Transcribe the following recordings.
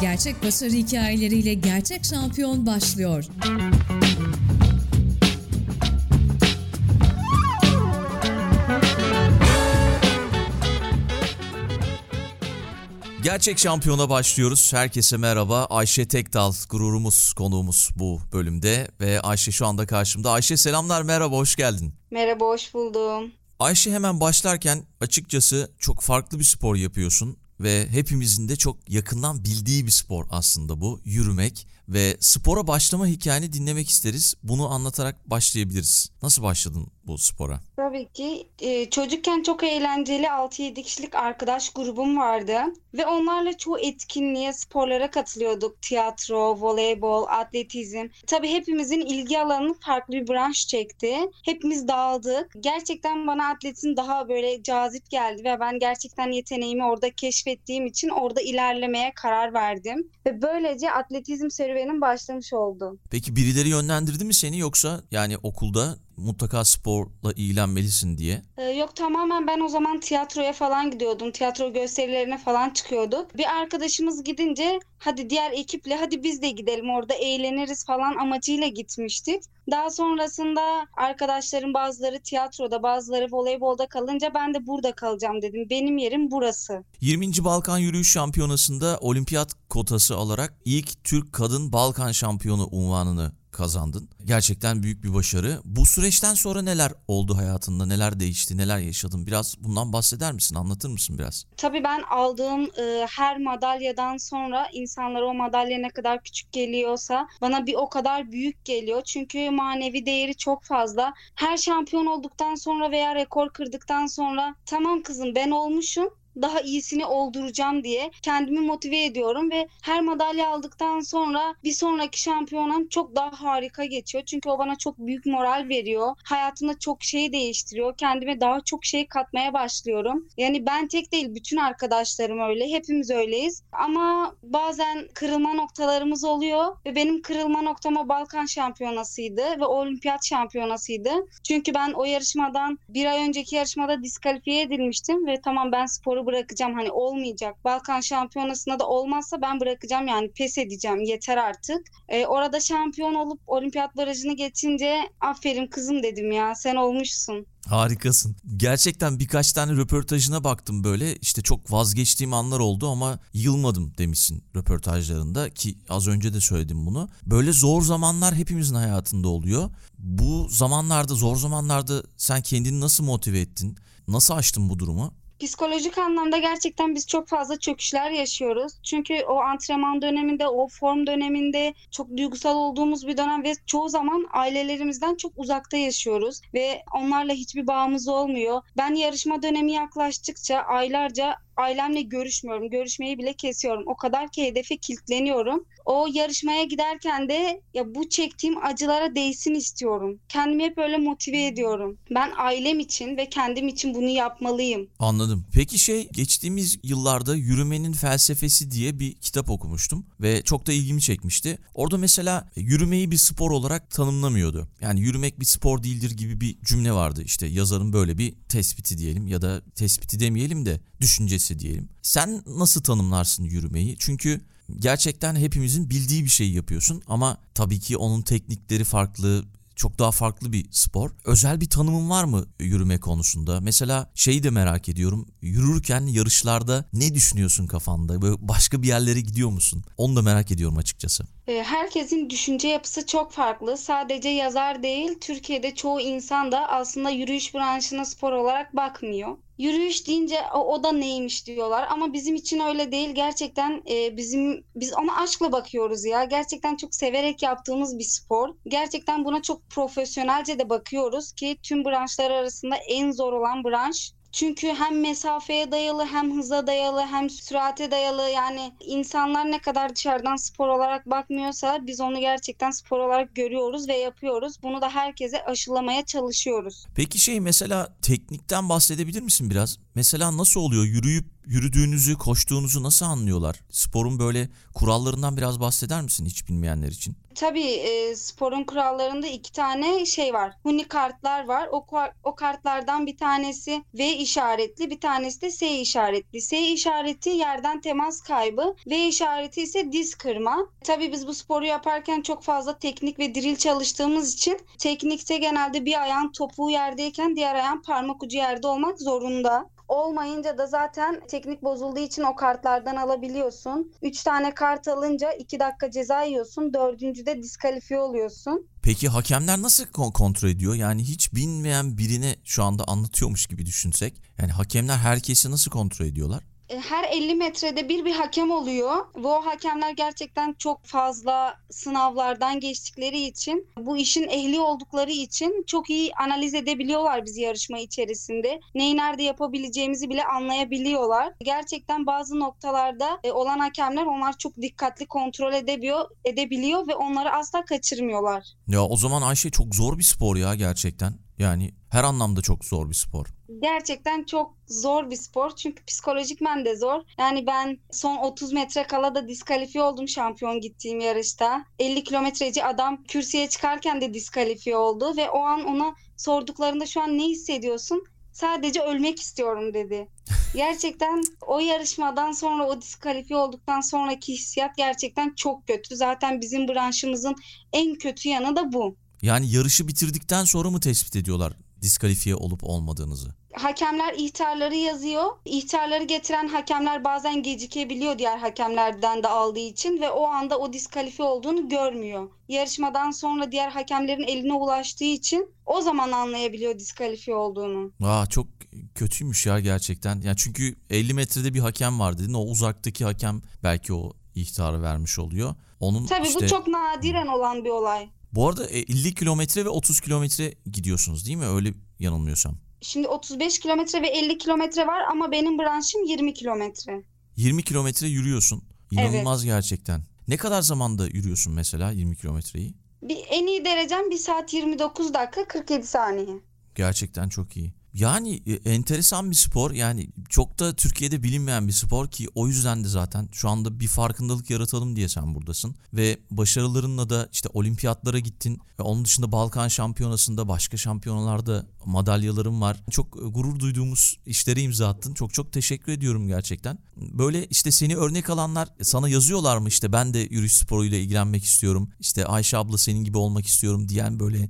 Gerçek başarı hikayeleriyle gerçek şampiyon başlıyor. Gerçek şampiyona başlıyoruz. Herkese merhaba. Ayşe Tekdal gururumuz, konuğumuz bu bölümde ve Ayşe şu anda karşımda. Ayşe selamlar, merhaba, hoş geldin. Merhaba, hoş buldum. Ayşe hemen başlarken açıkçası çok farklı bir spor yapıyorsun ve hepimizin de çok yakından bildiği bir spor aslında bu. Yürümek ve spora başlama hikayeni dinlemek isteriz. Bunu anlatarak başlayabiliriz. Nasıl başladın bu spora? Tabii ki. E, çocukken çok eğlenceli 6-7 kişilik arkadaş grubum vardı. Ve onlarla çoğu etkinliğe, sporlara katılıyorduk. Tiyatro, voleybol, atletizm. Tabii hepimizin ilgi alanı farklı bir branş çekti. Hepimiz dağıldık. Gerçekten bana atletizm daha böyle cazip geldi ve ben gerçekten yeteneğimi orada keşfettiğim için orada ilerlemeye karar verdim. Ve böylece atletizm serüvenim başlamış oldu. Peki birileri yönlendirdi mi seni yoksa yani okulda mutlaka sporla ilgilenmelisin diye? Ee, yok tamamen ben o zaman tiyatroya falan gidiyordum. Tiyatro gösterilerine falan çıkıyorduk. Bir arkadaşımız gidince hadi diğer ekiple hadi biz de gidelim orada eğleniriz falan amacıyla gitmiştik. Daha sonrasında arkadaşlarım bazıları tiyatroda bazıları voleybolda kalınca ben de burada kalacağım dedim. Benim yerim burası. 20. Balkan Yürüyüş Şampiyonası'nda olimpiyat kotası alarak ilk Türk kadın Balkan şampiyonu unvanını kazandın. Gerçekten büyük bir başarı. Bu süreçten sonra neler oldu hayatında? Neler değişti? Neler yaşadın? Biraz bundan bahseder misin? Anlatır mısın biraz? Tabii ben aldığım e, her madalyadan sonra insanlara o madalya ne kadar küçük geliyorsa bana bir o kadar büyük geliyor. Çünkü manevi değeri çok fazla. Her şampiyon olduktan sonra veya rekor kırdıktan sonra tamam kızım ben olmuşum daha iyisini olduracağım diye kendimi motive ediyorum ve her madalya aldıktan sonra bir sonraki şampiyonam çok daha harika geçiyor. Çünkü o bana çok büyük moral veriyor. Hayatımda çok şey değiştiriyor. Kendime daha çok şey katmaya başlıyorum. Yani ben tek değil bütün arkadaşlarım öyle. Hepimiz öyleyiz. Ama bazen kırılma noktalarımız oluyor ve benim kırılma noktama Balkan şampiyonasıydı ve olimpiyat şampiyonasıydı. Çünkü ben o yarışmadan bir ay önceki yarışmada diskalifiye edilmiştim ve tamam ben sporu bırakacağım hani olmayacak. Balkan şampiyonasında da olmazsa ben bırakacağım yani pes edeceğim yeter artık. Ee, orada şampiyon olup olimpiyat barajını geçince aferin kızım dedim ya sen olmuşsun. Harikasın. Gerçekten birkaç tane röportajına baktım böyle. İşte çok vazgeçtiğim anlar oldu ama yılmadım demişsin röportajlarında ki az önce de söyledim bunu. Böyle zor zamanlar hepimizin hayatında oluyor. Bu zamanlarda zor zamanlarda sen kendini nasıl motive ettin? Nasıl aştın bu durumu? Psikolojik anlamda gerçekten biz çok fazla çöküşler yaşıyoruz. Çünkü o antrenman döneminde, o form döneminde çok duygusal olduğumuz bir dönem ve çoğu zaman ailelerimizden çok uzakta yaşıyoruz ve onlarla hiçbir bağımız olmuyor. Ben yarışma dönemi yaklaştıkça aylarca ailemle görüşmüyorum. Görüşmeyi bile kesiyorum. O kadar ki hedefe kilitleniyorum. O yarışmaya giderken de ya bu çektiğim acılara değsin istiyorum. Kendimi hep öyle motive ediyorum. Ben ailem için ve kendim için bunu yapmalıyım. Anladım. Peki şey geçtiğimiz yıllarda yürümenin felsefesi diye bir kitap okumuştum ve çok da ilgimi çekmişti. Orada mesela yürümeyi bir spor olarak tanımlamıyordu. Yani yürümek bir spor değildir gibi bir cümle vardı. İşte yazarın böyle bir tespiti diyelim ya da tespiti demeyelim de düşüncesi diyelim. Sen nasıl tanımlarsın yürümeyi? Çünkü gerçekten hepimizin bildiği bir şey yapıyorsun ama tabii ki onun teknikleri farklı, çok daha farklı bir spor. Özel bir tanımın var mı yürüme konusunda? Mesela şeyi de merak ediyorum. Yürürken yarışlarda ne düşünüyorsun kafanda? Böyle başka bir yerlere gidiyor musun? Onu da merak ediyorum açıkçası. Ee, herkesin düşünce yapısı çok farklı. Sadece yazar değil, Türkiye'de çoğu insan da aslında yürüyüş branşına spor olarak bakmıyor. Yürüyüş deyince o, o da neymiş diyorlar ama bizim için öyle değil. Gerçekten e, bizim biz ona aşkla bakıyoruz ya. Gerçekten çok severek yaptığımız bir spor. Gerçekten buna çok profesyonelce de bakıyoruz ki tüm branşlar arasında en zor olan branş çünkü hem mesafeye dayalı hem hıza dayalı hem sürate dayalı yani insanlar ne kadar dışarıdan spor olarak bakmıyorsa biz onu gerçekten spor olarak görüyoruz ve yapıyoruz. Bunu da herkese aşılamaya çalışıyoruz. Peki şey mesela teknikten bahsedebilir misin biraz? Mesela nasıl oluyor? Yürüyüp yürüdüğünüzü, koştuğunuzu nasıl anlıyorlar? Sporun böyle kurallarından biraz bahseder misin hiç bilmeyenler için? Tabii e, sporun kurallarında iki tane şey var. Huni kartlar var. O, o kartlardan bir tanesi V işaretli, bir tanesi de S işaretli. S işareti yerden temas kaybı, V işareti ise diz kırma. Tabii biz bu sporu yaparken çok fazla teknik ve diril çalıştığımız için teknikte genelde bir ayağın topuğu yerdeyken diğer ayağın parmak ucu yerde olmak zorunda. Olmayınca da zaten teknik bozulduğu için o kartlardan alabiliyorsun. 3 tane kart alınca 2 dakika ceza yiyorsun. Dördüncüde diskalifiye oluyorsun. Peki hakemler nasıl kon- kontrol ediyor? Yani hiç bilmeyen birine şu anda anlatıyormuş gibi düşünsek. Yani hakemler herkesi nasıl kontrol ediyorlar? E, Her 50 metrede bir bir hakem oluyor. Ve o hakemler gerçekten çok fazla sınavlardan geçtikleri için, bu işin ehli oldukları için çok iyi analiz edebiliyorlar bizi yarışma içerisinde. Neyi nerede yapabileceğimizi bile anlayabiliyorlar. Gerçekten bazı noktalarda e, olan hakemler onlar çok dikkatli kontrol edebiliyor, edebiliyor ve onları asla kaçırmıyorlar. Ya o zaman Ayşe çok zor bir spor ya gerçekten. Yani her anlamda çok zor bir spor. Gerçekten çok zor bir spor çünkü psikolojikmen de zor. Yani ben son 30 metre kala da diskalifiye oldum şampiyon gittiğim yarışta. 50 kilometreci adam kürsüye çıkarken de diskalifiye oldu ve o an ona sorduklarında şu an ne hissediyorsun? Sadece ölmek istiyorum dedi. Gerçekten o yarışmadan sonra o diskalifiye olduktan sonraki hissiyat gerçekten çok kötü. Zaten bizim branşımızın en kötü yanı da bu. Yani yarışı bitirdikten sonra mı tespit ediyorlar diskalifiye olup olmadığınızı? Hakemler ihtarları yazıyor. İhtarları getiren hakemler bazen gecikebiliyor diğer hakemlerden de aldığı için ve o anda o diskalifiye olduğunu görmüyor. Yarışmadan sonra diğer hakemlerin eline ulaştığı için o zaman anlayabiliyor diskalifiye olduğunu. Aa çok kötüymüş ya gerçekten. Yani çünkü 50 metrede bir hakem var dedin. O uzaktaki hakem belki o ihtarı vermiş oluyor. Onun Tabii işte bu çok nadiren olan bir olay. Bu arada e, 50 kilometre ve 30 kilometre gidiyorsunuz değil mi? Öyle yanılmıyorsam. Şimdi 35 kilometre ve 50 kilometre var ama benim branşım 20 kilometre. 20 kilometre yürüyorsun. İnanılmaz gerçekten. Ne kadar zamanda yürüyorsun mesela 20 kilometreyi? Bir, en iyi derecem 1 saat 29 dakika 47 saniye. Gerçekten çok iyi. Yani e, enteresan bir spor. Yani çok da Türkiye'de bilinmeyen bir spor ki o yüzden de zaten şu anda bir farkındalık yaratalım diye sen buradasın. Ve başarılarınla da işte olimpiyatlara gittin. Ve onun dışında Balkan şampiyonasında başka şampiyonalarda madalyaların var. Çok e, gurur duyduğumuz işlere imza attın. Çok çok teşekkür ediyorum gerçekten. Böyle işte seni örnek alanlar sana yazıyorlar mı işte ben de yürüyüş sporuyla ilgilenmek istiyorum. İşte Ayşe abla senin gibi olmak istiyorum diyen böyle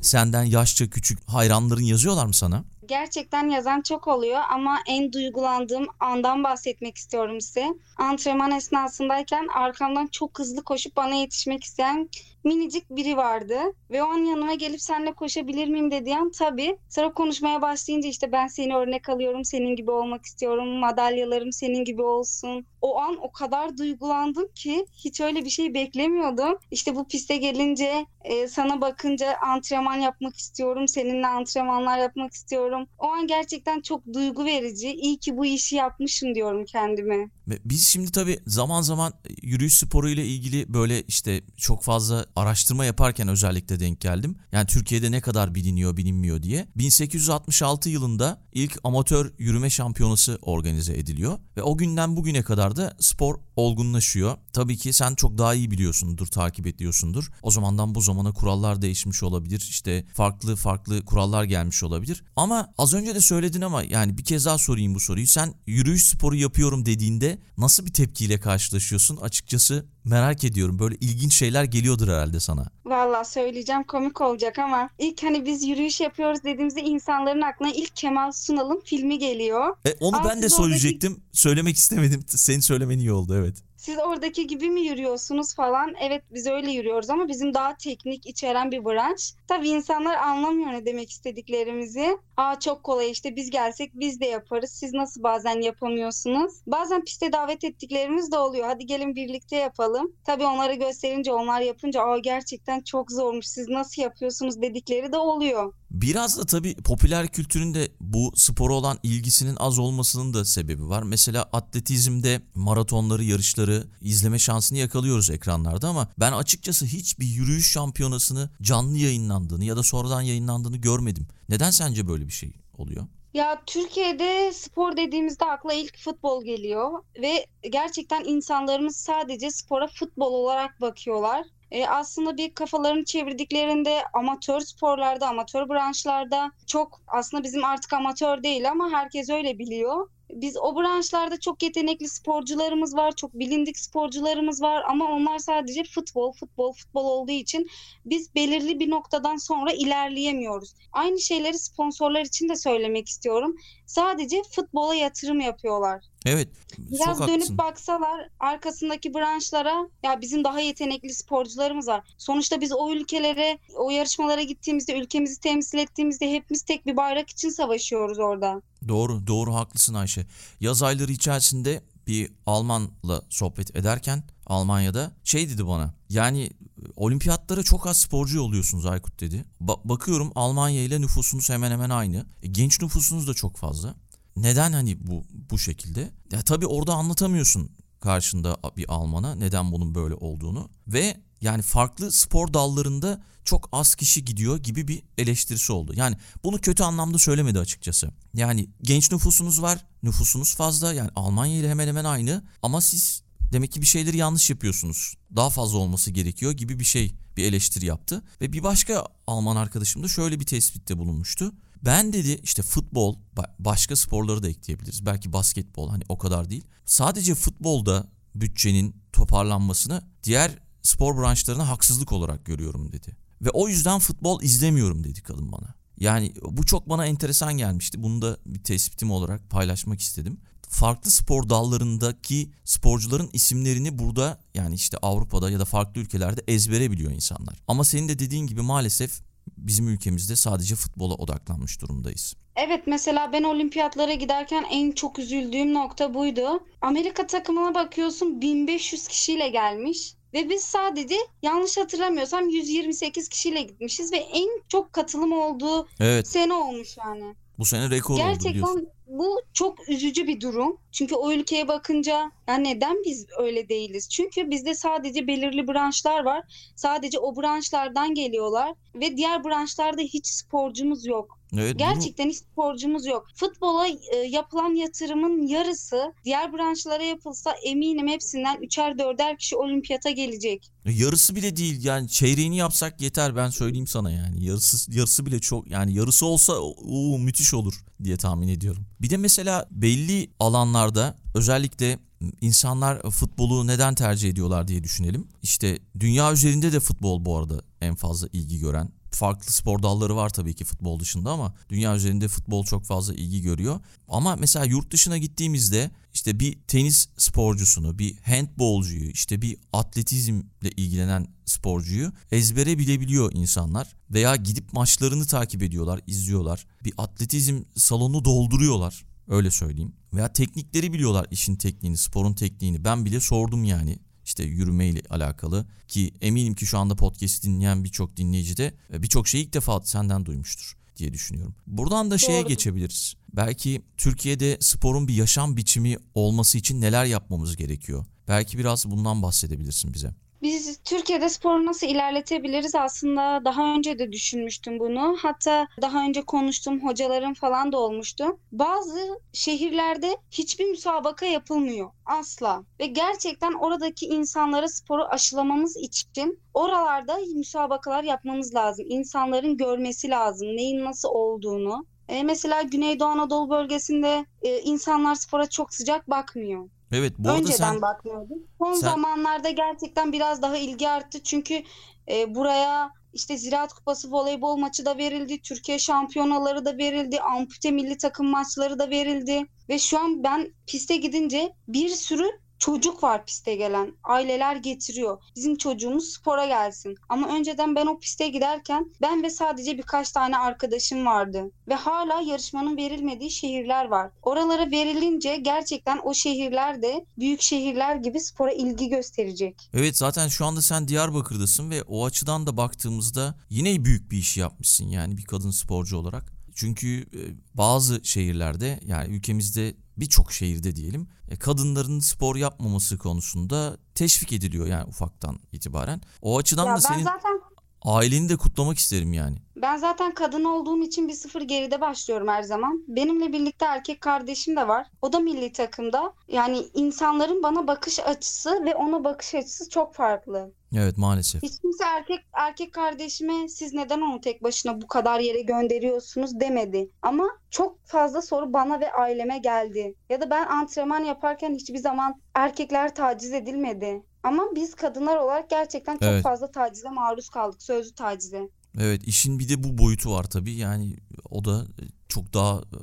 senden yaşça küçük hayranların yazıyorlar mı sana? Gerçekten yazan çok oluyor ama en duygulandığım andan bahsetmek istiyorum size. Antrenman esnasındayken arkamdan çok hızlı koşup bana yetişmek isteyen minicik biri vardı. Ve o an yanıma gelip seninle koşabilir miyim dediği an tabii. Sonra konuşmaya başlayınca işte ben seni örnek alıyorum, senin gibi olmak istiyorum, madalyalarım senin gibi olsun. O an o kadar duygulandım ki hiç öyle bir şey beklemiyordum. İşte bu piste gelince e, sana bakınca antrenman yapmak istiyorum, seninle antrenmanlar yapmak istiyorum. O an gerçekten çok duygu verici. İyi ki bu işi yapmışım diyorum kendime. Biz şimdi tabii zaman zaman yürüyüş sporu ile ilgili böyle işte çok fazla araştırma yaparken özellikle denk geldim. Yani Türkiye'de ne kadar biliniyor bilinmiyor diye. 1866 yılında ilk amatör yürüme şampiyonası organize ediliyor. Ve o günden bugüne kadar da spor olgunlaşıyor. Tabii ki sen çok daha iyi biliyorsundur, takip ediyorsundur. O zamandan bu zamana kurallar değişmiş olabilir. İşte farklı farklı kurallar gelmiş olabilir. Ama az önce de söyledin ama yani bir kez daha sorayım bu soruyu. Sen yürüyüş sporu yapıyorum dediğinde nasıl bir tepkiyle karşılaşıyorsun? Açıkçası merak ediyorum. Böyle ilginç şeyler geliyordur herhalde sana. Vallahi söyleyeceğim komik olacak ama ilk hani biz yürüyüş yapıyoruz dediğimizde insanların aklına ilk Kemal Sunal'ın filmi geliyor. E, onu Aa, ben de siz oradaki- söyleyecektim. Söylemek istemedim. Senin söylemen iyi oldu evet. Siz oradaki gibi mi yürüyorsunuz falan? Evet biz öyle yürüyoruz ama bizim daha teknik içeren bir branş. Tabii insanlar anlamıyor ne demek istediklerimizi. Aa çok kolay işte biz gelsek biz de yaparız. Siz nasıl bazen yapamıyorsunuz? Bazen piste davet ettiklerimiz de oluyor. Hadi gelin birlikte yapalım. Tabii onları gösterince onlar yapınca aa gerçekten çok zormuş. Siz nasıl yapıyorsunuz dedikleri de oluyor. Biraz da tabii popüler kültürün de bu spora olan ilgisinin az olmasının da sebebi var. Mesela atletizmde maratonları, yarışları izleme şansını yakalıyoruz ekranlarda ama ben açıkçası hiçbir yürüyüş şampiyonasını canlı yayınlandığını ya da sonradan yayınlandığını görmedim. Neden sence böyle bir şey oluyor? Ya Türkiye'de spor dediğimizde akla ilk futbol geliyor ve gerçekten insanlarımız sadece spora futbol olarak bakıyorlar. E, aslında bir kafalarını çevirdiklerinde amatör sporlarda, amatör branşlarda çok aslında bizim artık amatör değil ama herkes öyle biliyor. Biz o branşlarda çok yetenekli sporcularımız var, çok bilindik sporcularımız var ama onlar sadece futbol, futbol, futbol olduğu için biz belirli bir noktadan sonra ilerleyemiyoruz. Aynı şeyleri sponsorlar için de söylemek istiyorum. Sadece futbola yatırım yapıyorlar. Evet. Biraz dönüp haklısın. baksalar arkasındaki branşlara ya bizim daha yetenekli sporcularımız var. Sonuçta biz o ülkelere, o yarışmalara gittiğimizde, ülkemizi temsil ettiğimizde hepimiz tek bir bayrak için savaşıyoruz orada. Doğru, doğru haklısın Ayşe. Yaz ayları içerisinde bir Almanla sohbet ederken Almanya'da şey dedi bana. Yani e, olimpiyatlara çok az sporcu yolluyorsunuz Aykut dedi. Ba- bakıyorum Almanya ile nüfusunuz hemen hemen aynı. E, genç nüfusunuz da çok fazla. Neden hani bu bu şekilde? Ya tabii orada anlatamıyorsun karşında bir Alman'a neden bunun böyle olduğunu ve yani farklı spor dallarında çok az kişi gidiyor gibi bir eleştirisi oldu. Yani bunu kötü anlamda söylemedi açıkçası. Yani genç nüfusunuz var, nüfusunuz fazla yani Almanya ile hemen hemen aynı ama siz demek ki bir şeyleri yanlış yapıyorsunuz. Daha fazla olması gerekiyor gibi bir şey, bir eleştiri yaptı. Ve bir başka Alman arkadaşım da şöyle bir tespitte bulunmuştu. Ben dedi işte futbol, ba- başka sporları da ekleyebiliriz. Belki basketbol hani o kadar değil. Sadece futbolda bütçenin toparlanmasını diğer spor branşlarına haksızlık olarak görüyorum dedi. Ve o yüzden futbol izlemiyorum dedi kadın bana. Yani bu çok bana enteresan gelmişti. Bunu da bir tespitim olarak paylaşmak istedim. Farklı spor dallarındaki sporcuların isimlerini burada yani işte Avrupa'da ya da farklı ülkelerde ezbere biliyor insanlar. Ama senin de dediğin gibi maalesef bizim ülkemizde sadece futbola odaklanmış durumdayız. Evet mesela ben olimpiyatlara giderken en çok üzüldüğüm nokta buydu. Amerika takımına bakıyorsun 1500 kişiyle gelmiş. Ve biz sadece yanlış hatırlamıyorsam 128 kişiyle gitmişiz ve en çok katılım olduğu Evet sene olmuş yani. bu sene rekor oldu biliyorsun. Bu çok üzücü bir durum. Çünkü o ülkeye bakınca ya neden biz öyle değiliz? Çünkü bizde sadece belirli branşlar var. Sadece o branşlardan geliyorlar ve diğer branşlarda hiç sporcumuz yok. Evet, Gerçekten hiç sporcumuz yok. Futbola e, yapılan yatırımın yarısı diğer branşlara yapılsa eminim hepsinden üçer dörder kişi olimpiyata gelecek. Yarısı bile değil yani çeyreğini yapsak yeter ben söyleyeyim sana yani yarısı yarısı bile çok yani yarısı olsa o müthiş olur diye tahmin ediyorum. Bir de mesela belli alanlarda özellikle insanlar futbolu neden tercih ediyorlar diye düşünelim. İşte dünya üzerinde de futbol bu arada en fazla ilgi gören. Farklı spor dalları var tabii ki futbol dışında ama dünya üzerinde futbol çok fazla ilgi görüyor. Ama mesela yurt dışına gittiğimizde işte bir tenis sporcusunu, bir handbolcuyu, işte bir atletizmle ilgilenen sporcuyu ezbere bilebiliyor insanlar veya gidip maçlarını takip ediyorlar, izliyorlar. Bir atletizm salonu dolduruyorlar. Öyle söyleyeyim. Veya teknikleri biliyorlar işin tekniğini, sporun tekniğini. Ben bile sordum yani işte yürümeyle alakalı ki eminim ki şu anda podcast dinleyen birçok dinleyici de e, birçok şeyi ilk defa senden duymuştur diye düşünüyorum. Buradan da şeye Doğru. geçebiliriz. Belki Türkiye'de sporun bir yaşam biçimi olması için neler yapmamız gerekiyor? Belki biraz bundan bahsedebilirsin bize. Biz Türkiye'de sporu nasıl ilerletebiliriz aslında daha önce de düşünmüştüm bunu. Hatta daha önce konuştuğum hocalarım falan da olmuştu. Bazı şehirlerde hiçbir müsabaka yapılmıyor asla. Ve gerçekten oradaki insanlara sporu aşılamamız için oralarda müsabakalar yapmamız lazım. İnsanların görmesi lazım neyin nasıl olduğunu. E, mesela Güneydoğu Anadolu bölgesinde e, insanlar spora çok sıcak bakmıyor. Evet bu arada Önceden sen bakmıyordum. Son sen- zamanlarda gerçekten biraz daha ilgi arttı. Çünkü e, buraya işte Ziraat Kupası voleybol maçı da verildi. Türkiye şampiyonaları da verildi. Ampute milli takım maçları da verildi. Ve şu an ben piste gidince bir sürü çocuk var piste gelen. Aileler getiriyor. Bizim çocuğumuz spora gelsin. Ama önceden ben o piste giderken ben ve sadece birkaç tane arkadaşım vardı. Ve hala yarışmanın verilmediği şehirler var. Oralara verilince gerçekten o şehirler de büyük şehirler gibi spora ilgi gösterecek. Evet zaten şu anda sen Diyarbakır'dasın ve o açıdan da baktığımızda yine büyük bir iş yapmışsın yani bir kadın sporcu olarak. Çünkü e, bazı şehirlerde yani ülkemizde birçok şehirde diyelim e, kadınların spor yapmaması konusunda teşvik ediliyor yani ufaktan itibaren. O açıdan Ya da senin zaten aileni de kutlamak isterim yani. Ben zaten kadın olduğum için bir sıfır geride başlıyorum her zaman. Benimle birlikte erkek kardeşim de var. O da milli takımda. Yani insanların bana bakış açısı ve ona bakış açısı çok farklı. Evet maalesef. Hiç kimse erkek erkek kardeşime siz neden onu tek başına bu kadar yere gönderiyorsunuz demedi. Ama çok fazla soru bana ve aileme geldi. Ya da ben antrenman yaparken hiçbir zaman erkekler taciz edilmedi. Ama biz kadınlar olarak gerçekten çok Evet. fazla tacize maruz kaldık. Sözlü tacize. Evet işin bir de bu boyutu var tabii. Yani o da çok daha e,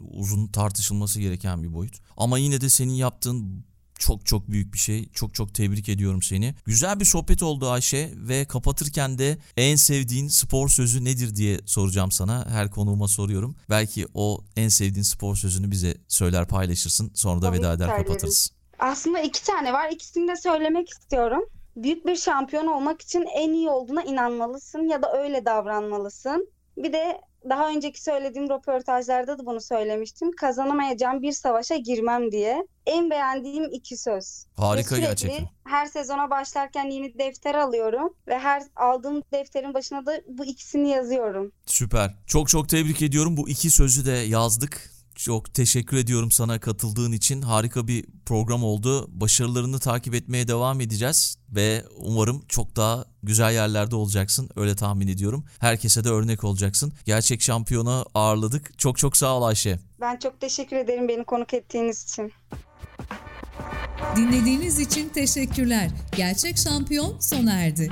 uzun tartışılması gereken bir boyut. Ama yine de senin yaptığın çok çok büyük bir şey. Çok çok tebrik ediyorum seni. Güzel bir sohbet oldu Ayşe ve kapatırken de en sevdiğin spor sözü nedir diye soracağım sana. Her konuğuma soruyorum. Belki o en sevdiğin spor sözünü bize söyler paylaşırsın. Sonra da Tabii veda eder söylerim. kapatırız. Aslında iki tane var. İkisini de söylemek istiyorum. Büyük bir şampiyon olmak için en iyi olduğuna inanmalısın ya da öyle davranmalısın. Bir de daha önceki söylediğim röportajlarda da bunu söylemiştim. Kazanamayacağım bir savaşa girmem diye. En beğendiğim iki söz. Harika sürekli gerçekten. her sezona başlarken yeni defter alıyorum ve her aldığım defterin başına da bu ikisini yazıyorum. Süper. Çok çok tebrik ediyorum. Bu iki sözü de yazdık. Çok teşekkür ediyorum sana katıldığın için. Harika bir program oldu. Başarılarını takip etmeye devam edeceğiz ve umarım çok daha güzel yerlerde olacaksın. Öyle tahmin ediyorum. Herkese de örnek olacaksın. Gerçek şampiyona ağırladık. Çok çok sağ ol Ayşe. Ben çok teşekkür ederim beni konuk ettiğiniz için. Dinlediğiniz için teşekkürler. Gerçek şampiyon sona erdi.